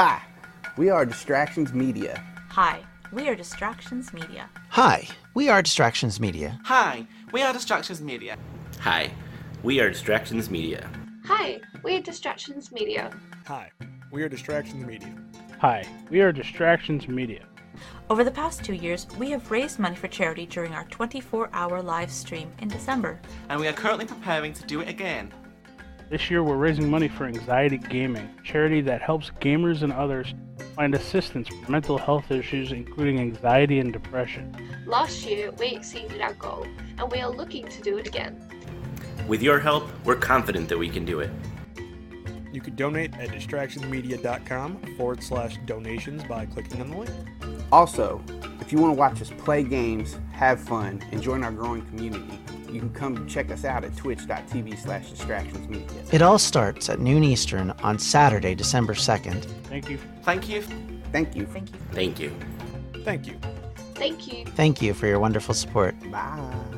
Hi, we are Distractions Media. Hi, we are Distractions Media. Hi, we are Distractions Media. Hi, we are Distractions Media. Hi, we are Distractions Media. Hi, we're Distractions Media. Hi, we are Distractions Media. Hi, we are Distractions Media. Over the past two years, we have raised money for charity during our 24 hour live stream in December. And we are currently preparing to do it again. This year, we're raising money for Anxiety Gaming, a charity that helps gamers and others find assistance for mental health issues, including anxiety and depression. Last year, we exceeded our goal, and we are looking to do it again. With your help, we're confident that we can do it. You can donate at distractionsmedia.com forward slash donations by clicking on the link. Also, if you want to watch us play games, have fun, and join our growing community, you can come check us out at twitch.tv slash distractionsmedia. It all starts at noon Eastern on Saturday, December 2nd. Thank you. Thank you. Thank you. Thank you. Thank you. Thank you. Thank you. Thank you for your wonderful support. Bye.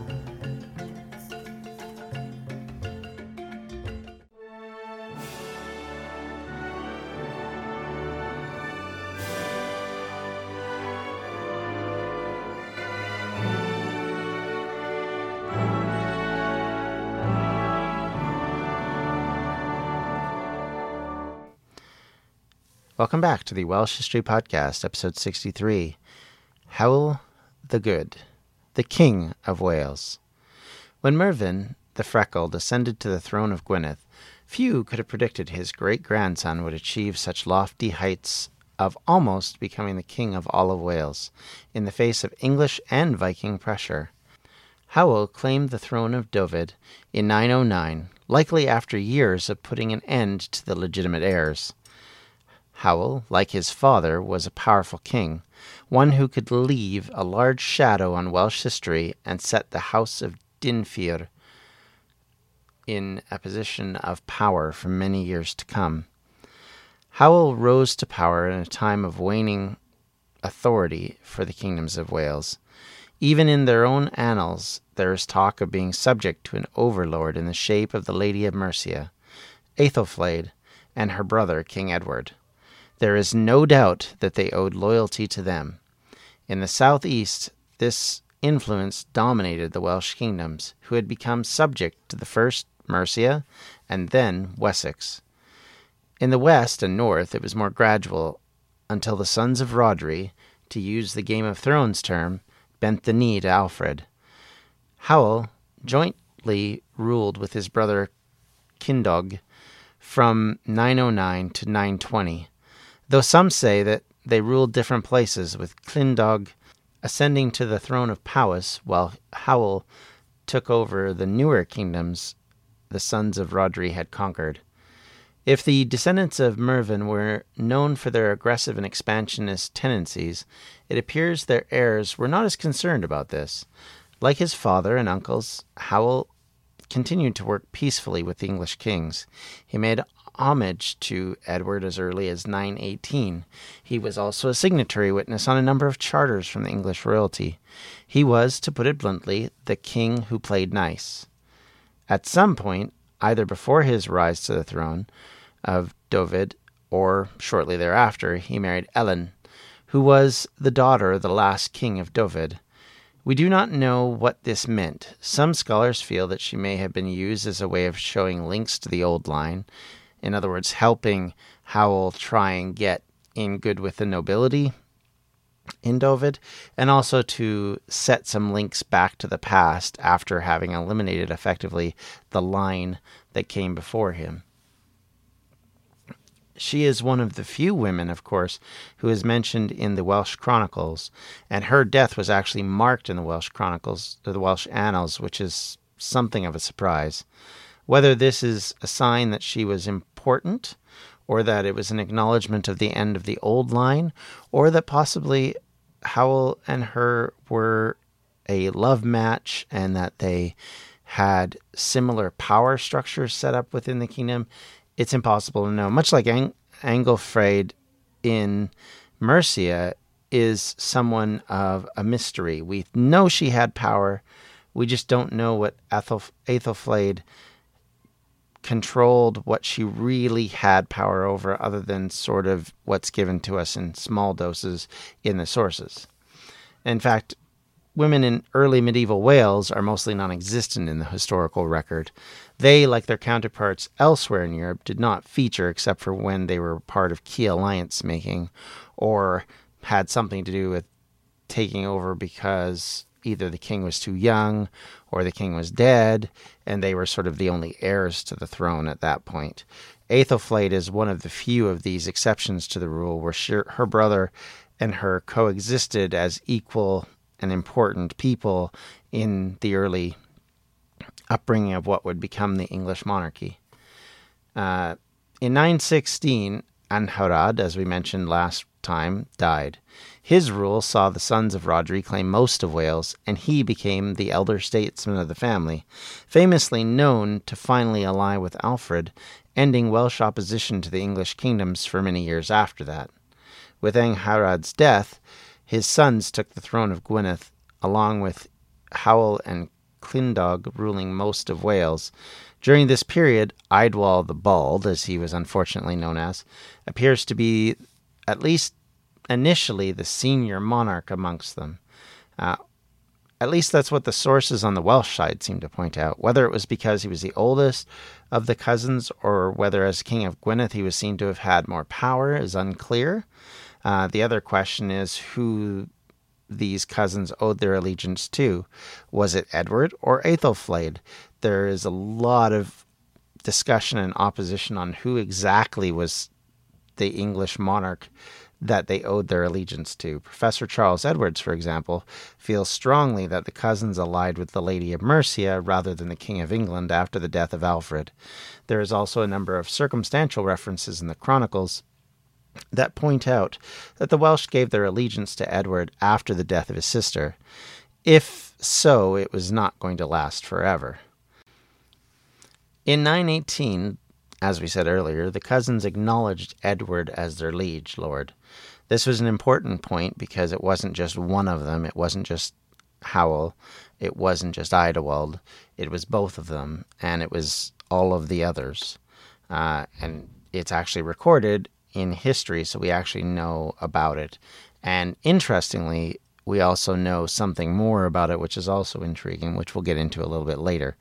Welcome back to the Welsh History Podcast, episode 63 Howell the Good, the King of Wales. When Mervyn the Freckled ascended to the throne of Gwynedd, few could have predicted his great grandson would achieve such lofty heights of almost becoming the king of all of Wales, in the face of English and Viking pressure. Howell claimed the throne of Dyfed in 909, likely after years of putting an end to the legitimate heirs. Howell, like his father, was a powerful king, one who could leave a large shadow on Welsh history and set the House of Dinefwr in a position of power for many years to come. Howell rose to power in a time of waning authority for the kingdoms of Wales. Even in their own annals, there is talk of being subject to an overlord in the shape of the Lady of Mercia, Aethelflaed, and her brother, King Edward. There is no doubt that they owed loyalty to them. In the southeast, this influence dominated the Welsh kingdoms, who had become subject to the first Mercia and then Wessex. In the west and north, it was more gradual until the sons of Rhodri, to use the Game of Thrones term, bent the knee to Alfred. Howell jointly ruled with his brother Clydog from 909 to 920 though some say that they ruled different places, with Clydog ascending to the throne of Powys, while Howell took over the newer kingdoms the sons of Rhodri had conquered. If the descendants of Mervyn were known for their aggressive and expansionist tendencies, it appears their heirs were not as concerned about this. Like his father and uncles, Howell continued to work peacefully with the English kings. He made homage to Edward as early as 918. He was also a signatory witness on a number of charters from the English royalty. He was, to put it bluntly, the king who played nice. At some point, either before his rise to the throne of Dyfed or shortly thereafter, he married Ellen, who was the daughter of the last king of Dyfed. We do not know what this meant. Some scholars feel that she may have been used as a way of showing links to the old line, in other words, helping Howell try and get in good with the nobility in Dyfed, and also to set some links back to the past after having eliminated effectively the line that came before him. She is one of the few women, of course, who is mentioned in the Welsh Chronicles, and her death was actually marked in the Welsh Chronicles, the Welsh Annals, which is something of a surprise. Whether this is a sign that she was important, or that it was an acknowledgement of the end of the old line, or that possibly Howell and her were a love match and that they had similar power structures set up within the kingdom, it's impossible to know. Much like Ang- in Mercia is someone of a mystery. We know she had power, we just don't know what Aethelflaed controlled what she really had power over, other than sort of what's given to us in small doses in the sources. In fact, women in early medieval Wales are mostly non existent in the historical record. They, like their counterparts elsewhere in Europe, did not feature except for when they were part of key alliance making or had something to do with taking over because either the king was too young or the king was dead, and they were sort of the only heirs to the throne at that point. Aethelflaed is one of the few of these exceptions to the rule where she, her brother and her coexisted as equal and important people in the early upbringing of what would become the English monarchy. Uh, in 916, Anarawd, as we mentioned last time, died. His rule saw the sons of Rhodri claim most of Wales, and he became the elder statesman of the family, famously known to finally ally with Alfred, ending Welsh opposition to the English kingdoms for many years after that. With Anarawd's death, his sons took the throne of Gwynedd, along with Howell and Clydog ruling most of Wales. During this period, Idwal the Bald, as he was unfortunately known as, appears to be at least initially the senior monarch amongst them. Uh, at least that's what the sources on the Welsh side seem to point out. Whether it was because he was the oldest of the cousins or whether as King of Gwynedd he was seen to have had more power is unclear. Uh, the other question is who these cousins owed their allegiance to. Was it Edward or Aethelflaed? There is a lot of discussion and opposition on who exactly was the English monarch that they owed their allegiance to. Professor Charles Edwards, for example, feels strongly that the cousins allied with the Lady of Mercia rather than the King of England after the death of Alfred. There is also a number of circumstantial references in the Chronicles that point out that the Welsh gave their allegiance to Edward after the death of his sister. If so, it was not going to last forever. In 918, as we said earlier, the cousins acknowledged Edward as their liege lord. This was an important point because it wasn't just one of them, it wasn't just Howell, it wasn't just Idwal, it was both of them, and it was all of the others. Uh, and it's actually recorded in history, so we actually know about it. And interestingly, we also know something more about it, which is also intriguing, which we'll get into a little bit later.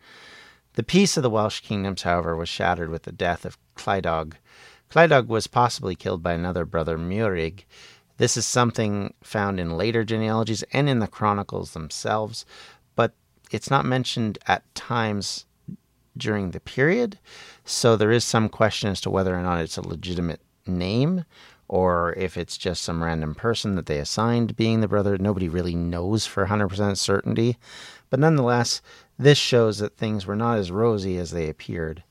The peace of the Welsh kingdoms, however, was shattered with the death of Clydog. Clydog was possibly killed by another brother, Meurig. This is something found in later genealogies and in the chronicles themselves, but it's not mentioned at times during the period, so there is some question as to whether or not it's a legitimate name or if it's just some random person that they assigned being the brother. Nobody really knows for 100% certainty. But nonetheless, this shows that things were not as rosy as they appeared.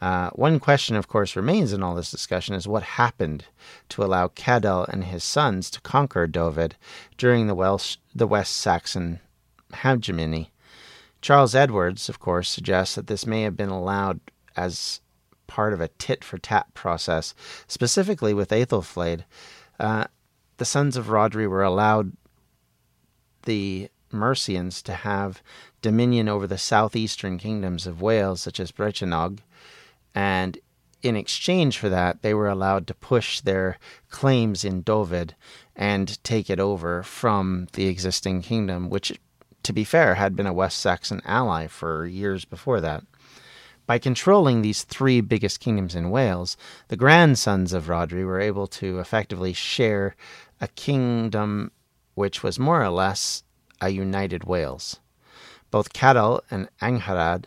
Uh, one question, of course, remains in all this discussion is what happened to allow Cadell and his sons to conquer Dyfed during the Welsh, the West Saxon hegemony. Charles Edwards, of course, suggests that this may have been allowed as part of a tit for tat process, specifically with Aethelflaed. Uh, the sons of Rhodri were allowed the Mercians to have dominion over the southeastern kingdoms of Wales, such as Brycheiniog, and in exchange for that, they were allowed to push their claims in Dyfed and take it over from the existing kingdom, which, to be fair, had been a West Saxon ally for years before that. By controlling these three biggest kingdoms in Wales, the grandsons of Rhodri were able to effectively share a kingdom which was more or less a united Wales. Both Cadell and Anarawd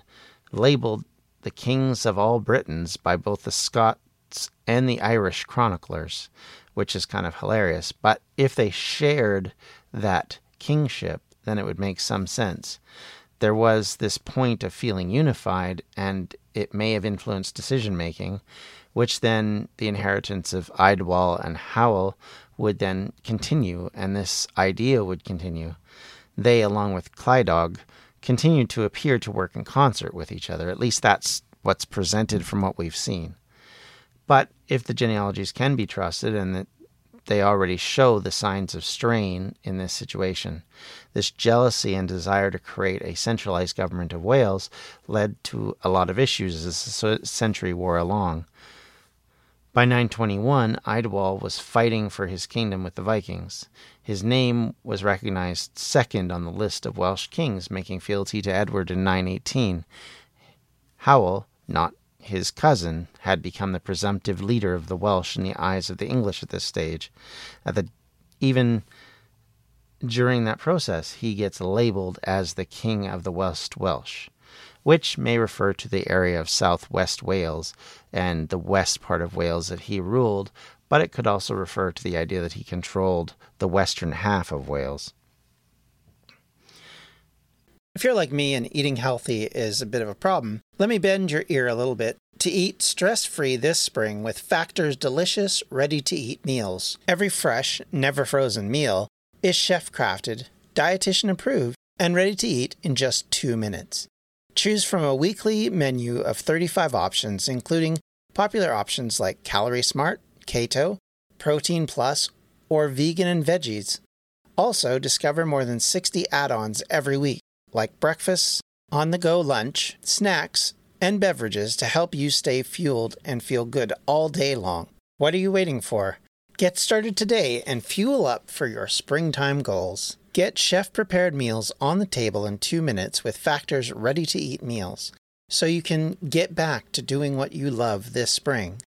labeled the kings of all Britons by both the Scots and the Irish chroniclers, which is kind of hilarious. But if they shared that kingship, then it would make some sense there was this point of feeling unified, and it may have influenced decision making, which then the inheritance of Idwal and Howell would then continue, and this idea would continue. They, along with Clydog, continued to appear to work in concert with each other. At least that's what's presented from what we've seen. But if the genealogies can be trusted and that they already show the signs of strain in this situation. This jealousy and desire to create a centralized government of Wales led to a lot of issues as the century wore along. By 921, Idwal was fighting for his kingdom with the Vikings. His name was recognized second on the list of Welsh kings, making fealty to Edward in 918. Howell, not his cousin, had become the presumptive leader of the Welsh in the eyes of the English at this stage. At the, even during that process, he gets labeled as the King of the West Welsh, which may refer to the area of southwest Wales and the west part of Wales that he ruled, but it could also refer to the idea that he controlled the western half of Wales. If you're like me and eating healthy is a bit of a problem, let me bend your ear a little bit to eat stress free this spring with Factor's delicious, ready to eat meals. Every fresh, never frozen meal is chef crafted, dietitian approved, and ready to eat in just two minutes. Choose from a weekly menu of 35 options, including popular options like Calorie Smart, Keto, Protein Plus, or Vegan and Veggies. Also, discover more than 60 add ons every week like breakfasts, on the go lunch, snacks, and beverages to help you stay fueled and feel good all day long. What are you waiting for? Get started today and fuel up for your springtime goals. Get chef prepared meals on the table in two minutes with Factor's ready to eat meals so you can get back to doing what you love this spring.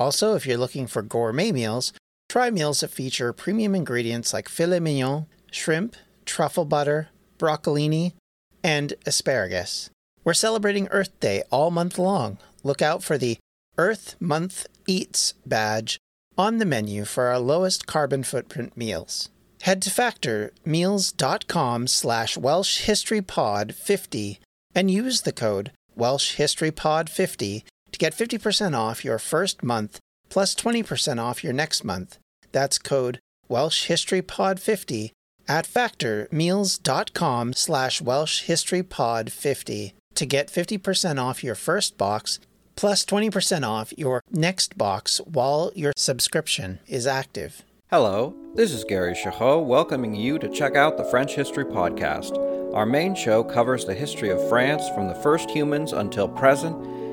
Also, if you're looking for gourmet meals, try meals that feature premium ingredients like filet mignon, shrimp, truffle butter, broccolini, and asparagus. We're celebrating Earth Day all month long. Look out for the Earth Month Eats badge on the menu for our lowest carbon footprint meals. Head to factormeals.com slash welshhistorypod50 and use the code welshhistorypod50 to get 50% off your first month plus 20% off your next month. That's code welshhistorypod50 at factormeals.com slash welshhistorypod50 to get 50% off your first box plus 20% off your next box while your subscription is active. Hello, this is Gary Chahot welcoming you to check out the French History Podcast. Our main show covers the history of France from the first humans until present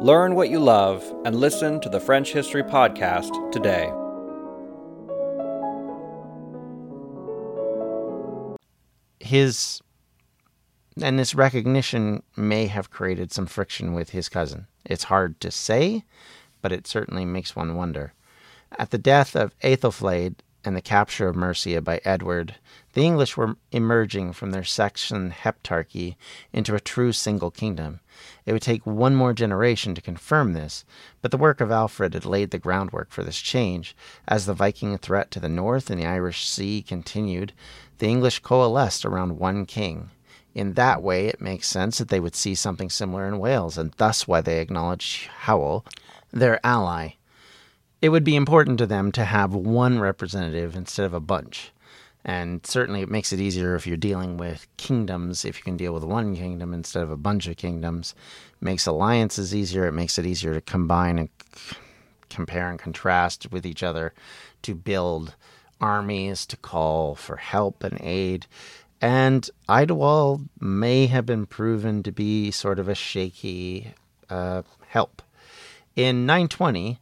Learn what you love and listen to the French History Podcast today. His and this recognition may have created some friction with his cousin. It's hard to say, but it certainly makes one wonder. At the death of Aethelflaed and the capture of Mercia by Edward, the English were emerging from their Saxon heptarchy into a true single kingdom. It would take one more generation to confirm this, but the work of Alfred had laid the groundwork for this change. As the Viking threat to the north and the Irish Sea continued, the English coalesced around one king. In that way, it makes sense that they would see something similar in Wales, and thus why they acknowledged Howell, their ally. It would be important to them to have one representative instead of a bunch. And certainly it makes it easier if you're dealing with kingdoms, if you can deal with one kingdom instead of a bunch of kingdoms. It makes alliances easier. It makes it easier to combine and c- compare and contrast with each other, to build armies, to call for help and aid. And Idwal may have been proven to be sort of a shaky uh, help. In 920,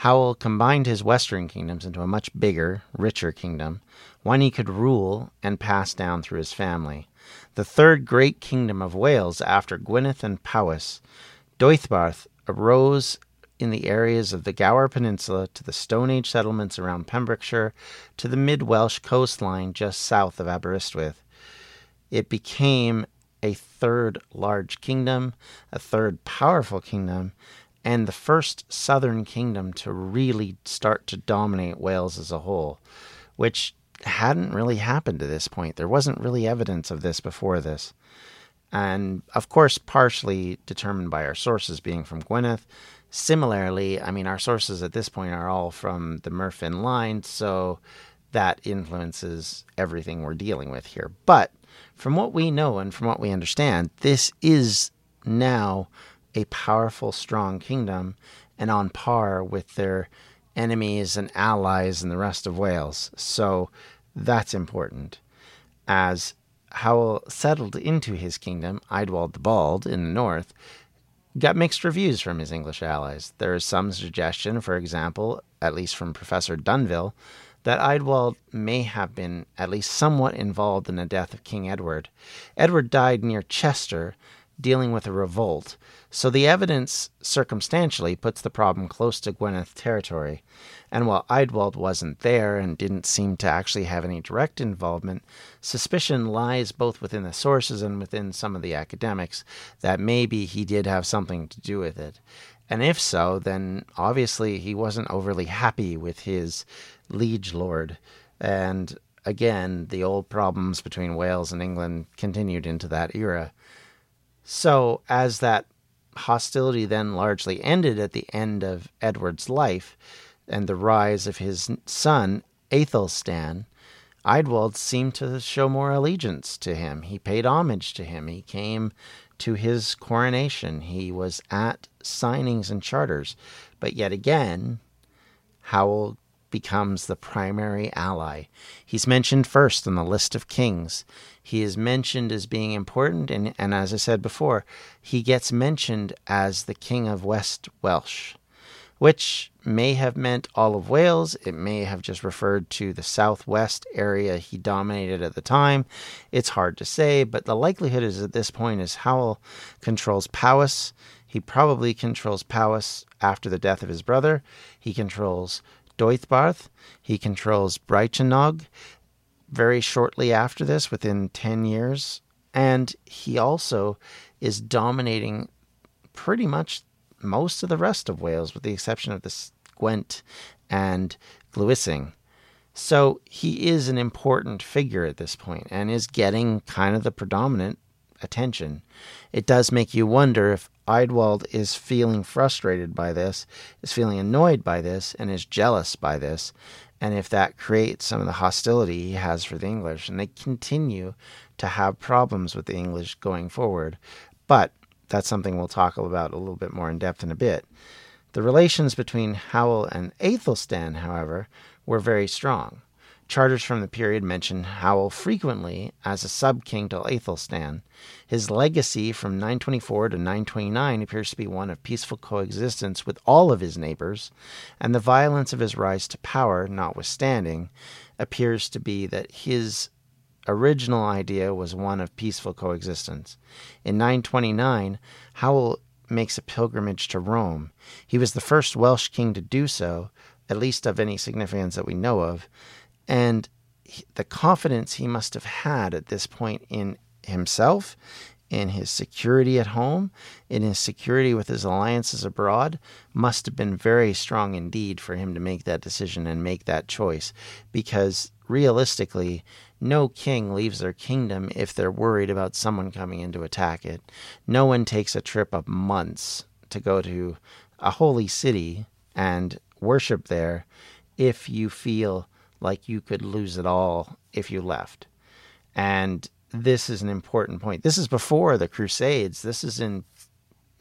Howell combined his western kingdoms into a much bigger, richer kingdom, one he could rule and pass down through his family. The third great kingdom of Wales after Gwynedd and Powys, Deheubarth, arose in the areas of the Gower Peninsula to the Stone Age settlements around Pembrokeshire to the mid Welsh coastline just south of Aberystwyth. It became a third large kingdom, a third powerful kingdom, and the first southern kingdom to really start to dominate Wales as a whole, which hadn't really happened to this point. There wasn't really evidence of this before this. And of course, partially determined by our sources being from Gwynedd. Similarly, I mean, our sources at this point are all from the Merfyn line, so that influences everything we're dealing with here. But from what we know and from what we understand, this is now a powerful, strong kingdom and on par with their enemies and allies in the rest of Wales. So that's important. As Howell settled into his kingdom, Idwal the Bald in the north got mixed reviews from his English allies. There is some suggestion, for example, at least from Professor Dumville, that Idwal may have been at least somewhat involved in the death of King Edward. Edward died near Chester, dealing with a revolt, so the evidence circumstantially puts the problem close to Gwynedd territory. And while Idwal wasn't there and didn't seem to actually have any direct involvement, suspicion lies both within the sources and within some of the academics that maybe he did have something to do with it. And if so, then obviously he wasn't overly happy with his liege lord. And again, the old problems between Wales and England continued into that era. So, as that hostility then largely ended at the end of Edward's life and the rise of his son, Aethelstan, Idwal seemed to show more allegiance to him. He paid homage to him. He came to his coronation. He was at signings and charters. But yet again, Howell becomes the primary ally. He's mentioned first on the list of kings. He is mentioned as being important, and, and as I said before, he gets mentioned as the king of West Welsh, which may have meant all of Wales. It may have just referred to the southwest area he dominated at the time. It's hard to say, but the likelihood is at this point is Howell controls Powys. He probably controls Powys after the death of his brother. He controls Deheubarth. He controls Brycheiniog very shortly after this, within 10 years. And he also is dominating pretty much most of the rest of Wales, with the exception of the Gwent and Glywysing. So he is an important figure at this point and is getting kind of the predominant attention. It does make you wonder if Idwal is feeling frustrated by this, is feeling annoyed by this, and is jealous by this, and if that creates some of the hostility he has for the English. And they continue to have problems with the English going forward. But that's something we'll talk about a little bit more in depth in a bit. The relations between Howell and Aethelstan, however, were very strong. Charters from the period mention Howell frequently as a sub king to Aethelstan. His legacy from 924 to 929 appears to be one of peaceful coexistence with all of his neighbors, and the violence of his rise to power, notwithstanding, appears to be that his original idea was one of peaceful coexistence. In 929, Howell makes a pilgrimage to Rome. He was the first Welsh king to do so, at least of any significance that we know of and he, the confidence he must have had at this point in himself, in his security at home, in his security with his alliances abroad, must have been very strong indeed for him to make that decision and make that choice. Because realistically, no king leaves their kingdom if they're worried about someone coming in to attack it. No one takes a trip of months to go to a holy city and worship there if you feel like you could lose it all if you left. And this is an important point. This is before the Crusades. This is in,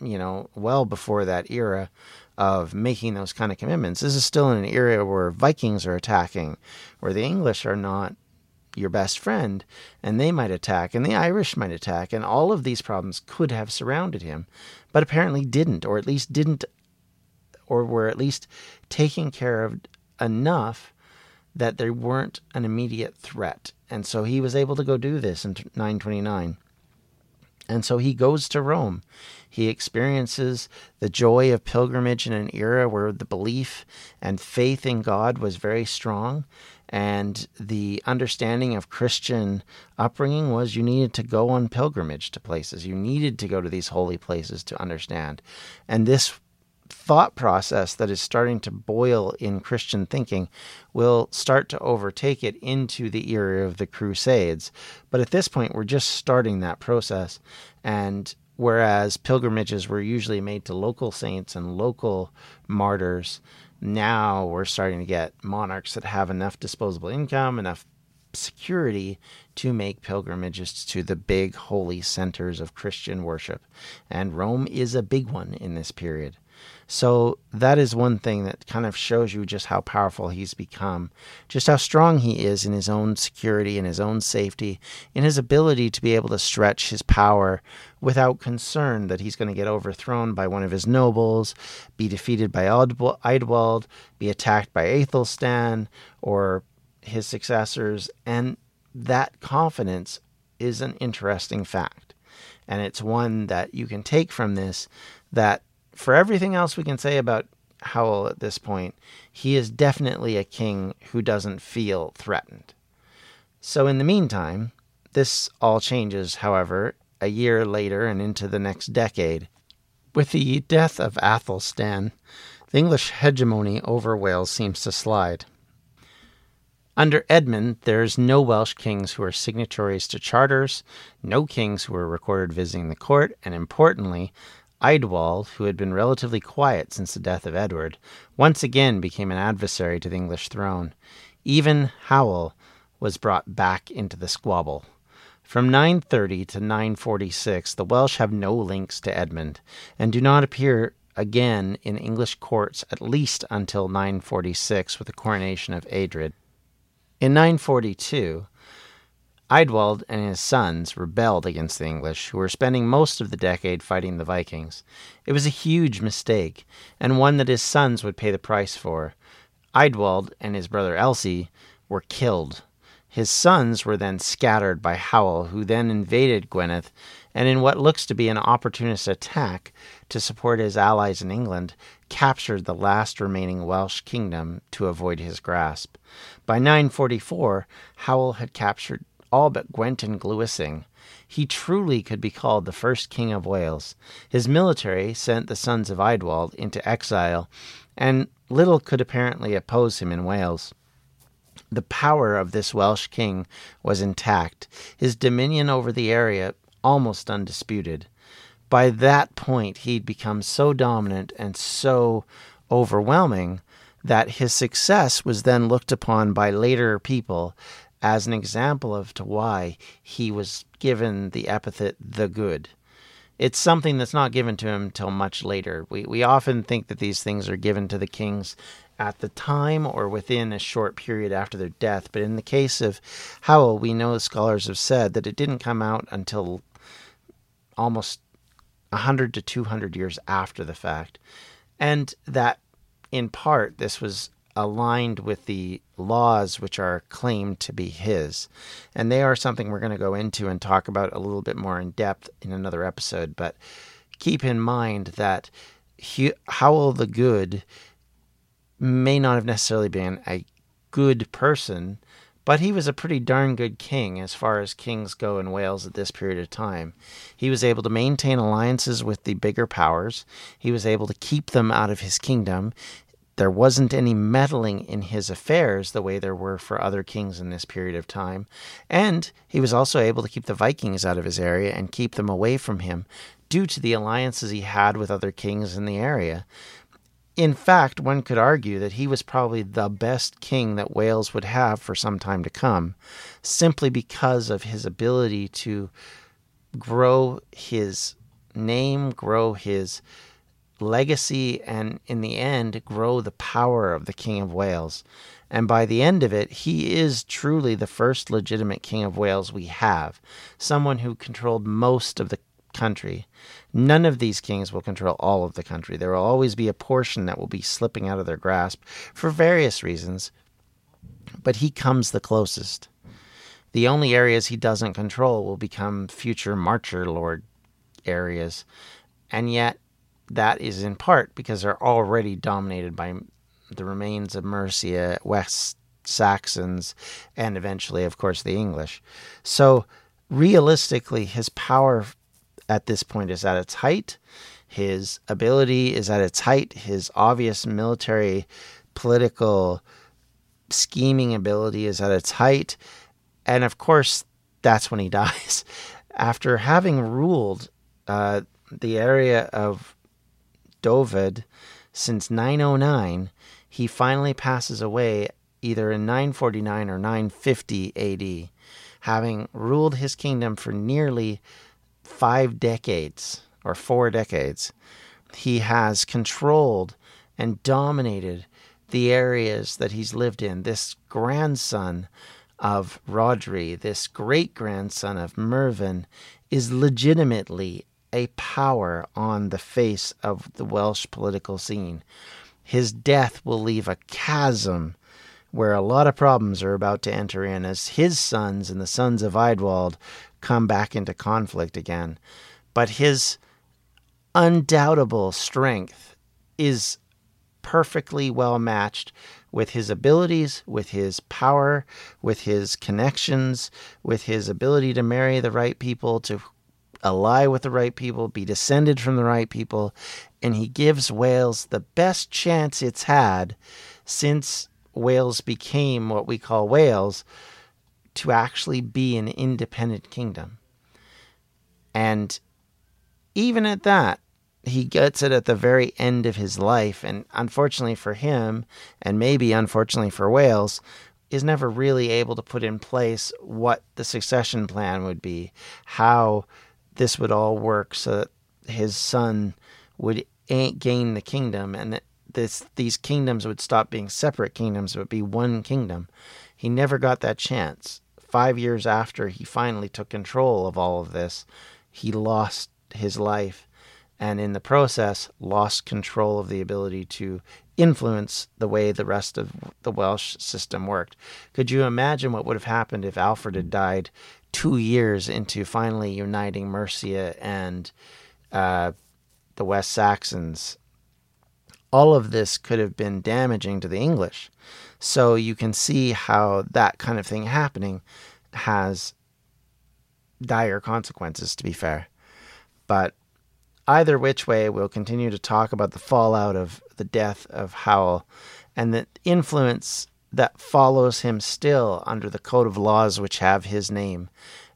you know, well before that era of making those kind of commitments. This is still in an era where Vikings are attacking, where the English are not your best friend, and they might attack, and the Irish might attack, and all of these problems could have surrounded him, but apparently didn't, or at least didn't, or were at least taken care of enough that they weren't an immediate threat. And so he was able to go do this in 929. And so he goes to Rome. He experiences the joy of pilgrimage in an era where the belief and faith in God was very strong. And the understanding of Christian upbringing was you needed to go on pilgrimage to places. You needed to go to these holy places to understand. And this thought process that is starting to boil in Christian thinking will start to overtake it into the era of the Crusades. But at this point, we're just starting that process. And whereas pilgrimages were usually made to local saints and local martyrs, now we're starting to get monarchs that have enough disposable income, enough security to make pilgrimages to the big holy centers of Christian worship. And Rome is a big one in this period. So that is one thing that kind of shows you just how powerful he's become, just how strong he is in his own security and his own safety, in his ability to be able to stretch his power without concern that he's going to get overthrown by one of his nobles, be defeated by Idwal, be attacked by Aethelstan or his successors. And that confidence is an interesting fact. And it's one that you can take from this that for everything else we can say about Howell at this point, he is definitely a king who doesn't feel threatened. So, in the meantime, this all changes, however, a year later and into the next decade. With the death of Athelstan, the English hegemony over Wales seems to slide. Under Edmund, there's no Welsh kings who are signatories to charters, no kings who are recorded visiting the court, and importantly, Idwal, who had been relatively quiet since the death of Edward, once again became an adversary to the English throne. Even Howell was brought back into the squabble. From 930 to 946, the Welsh have no links to Edmund and do not appear again in English courts at least until 946 with the coronation of Eadred. In 942, Idwal and his sons rebelled against the English, who were spending most of the decade fighting the Vikings. It was a huge mistake, and one that his sons would pay the price for. Idwal and his brother Elcy were killed. His sons were then scattered by Howell, who then invaded Gwynedd, and in what looks to be an opportunist attack to support his allies in England, captured the last remaining Welsh kingdom to avoid his grasp. By 944, Howell had captured all but Gwent and Glywysing. He truly could be called the first king of Wales. His military sent the sons of Idwal into exile, and little could apparently oppose him in Wales. The power of this Welsh king was intact, his dominion over the area almost undisputed. By that point, he'd become so dominant and so overwhelming that his success was then looked upon by later people as an example of to why he was given the epithet the good. It's something that's not given to him till much later. We we often think that these things are given to the kings at the time or within a short period after their death, but in the case of Howell, we know scholars have said that it didn't come out until almost 100 to 200 years after the fact. And that in part this was aligned with the laws which are claimed to be his. And they are something we're going to go into and talk about a little bit more in depth in another episode. But keep in mind that Howell the Good may not have necessarily been a good person, but he was a pretty darn good king as far as kings go in Wales at this period of time. He was able to maintain alliances with the bigger powers. He was able to keep them out of his kingdom. There wasn't any meddling in his affairs the way there were for other kings in this period of time. And he was also able to keep the Vikings out of his area and keep them away from him due to the alliances he had with other kings in the area. In fact, one could argue that he was probably the best king that Wales would have for some time to come, simply because of his ability to grow his name, grow his legacy, and in the end, grow the power of the King of Wales. And by the end of it, he is truly the first legitimate King of Wales we have, someone who controlled most of the country. None of these kings will control all of the country. There will always be a portion that will be slipping out of their grasp for various reasons, but he comes the closest. The only areas he doesn't control will become future Marcher Lord areas, and yet that is in part because they're already dominated by the remains of Mercia, West Saxons, and eventually, of course, the English. So, realistically, his power at this point is at its height. His ability is at its height, his obvious military, political, scheming ability is at its height. And of course, that's when he dies. After having ruled uh, the area of Dyfed since 909, he finally passes away either in 949 or 950 AD, having ruled his kingdom for nearly five decades or four decades. He has controlled and dominated the areas that he's lived in. This grandson of Rhodri, this great grandson of Mervyn, is legitimately a power on the face of the Welsh political scene. His death will leave a chasm where a lot of problems are about to enter in as his sons and the sons of Idwal come back into conflict again. But his undoubtable strength is perfectly well matched with his abilities, with his power, with his connections, with his ability to marry the right people, to ally with the right people, be descended from the right people, and he gives Wales the best chance it's had since Wales became what we call Wales to actually be an independent kingdom. And even at that, he gets it at the very end of his life. And unfortunately for him, and maybe unfortunately for Wales, is never really able to put in place what the succession plan would be, how this would all work so that his son would eh, gain the kingdom and that this these kingdoms would stop being separate kingdoms but be one kingdom. He never got that chance. 5 years after he finally took control of all of this, he lost his life and in the process lost control of the ability to influence the way the rest of the Welsh system worked. Could you imagine what would have happened if Alfred had died two years into finally uniting Mercia and uh, the West Saxons? All of this could have been damaging to the English. So you can see how that kind of thing happening has dire consequences, to be fair. But either which way, we'll continue to talk about the fallout of the death of Howell and the influence that follows him still under the code of laws which have his name,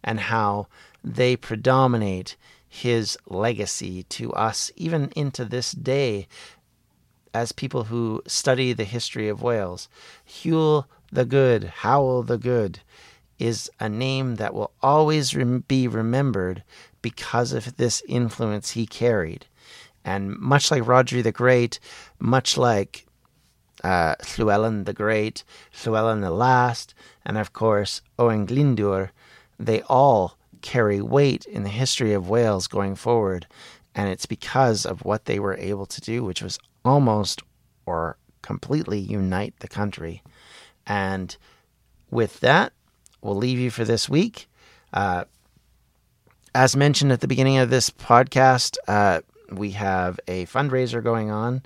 and how they predominate his legacy to us even into this day as people who study the history of Wales. Hywel the Good, Howell the Good, is a name that will always rem- be remembered because of this influence he carried. And much like Rhodri the Great, much like uh, Llewellyn the Great, Llewellyn the Last, and of course Owen Glyndwr, they all carry weight in the history of Wales going forward. And it's because of what they were able to do, which was almost or completely unite the country. And with that, we'll leave you for this week. Uh, as mentioned at the beginning of this podcast, uh, we have a fundraiser going on.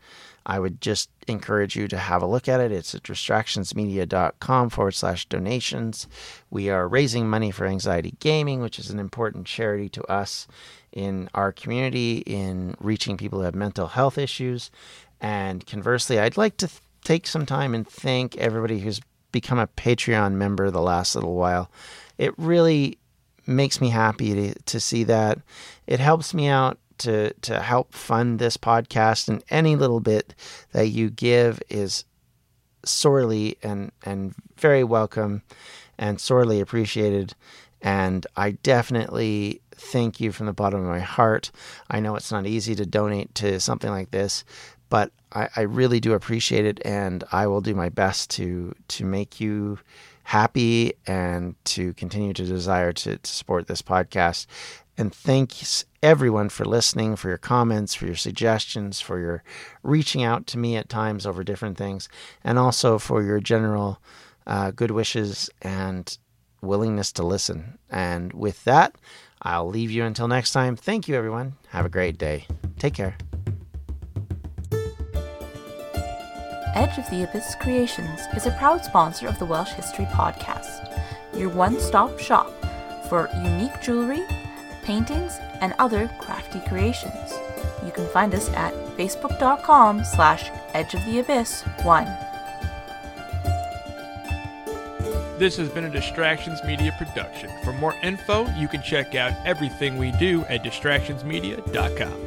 I would just encourage you to have a look at it. It's at distractionsmedia.com forward slash donations. We are raising money for Anxiety Gaming, which is an important charity to us in our community in reaching people who have mental health issues. And conversely, I'd like to th- take some time and thank everybody who's become a Patreon member the last little while. It really makes me happy to, to see that. It helps me out to to help fund this podcast and any little bit that you give is sorely and and very welcome and sorely appreciated and I definitely thank you from the bottom of my heart. I know it's not easy to donate to something like this, but I, I really do appreciate it and I will do my best to to make you happy and to continue to desire to, to support this podcast. And thanks everyone for listening, for your comments, for your suggestions, for your reaching out to me at times over different things, and also for your general uh, good wishes and willingness to listen. And with that, I'll leave you until next time. Thank you, everyone. Have a great day. Take care. Edge of the Abyss Creations is a proud sponsor of the Welsh History Podcast, your one stop shop for unique jewelry, paintings, and other crafty creations. You can find us at facebook.com slash edge of the abyss 1. This has been a Distractions Media production. For more info, you can check out everything we do at distractionsmedia.com.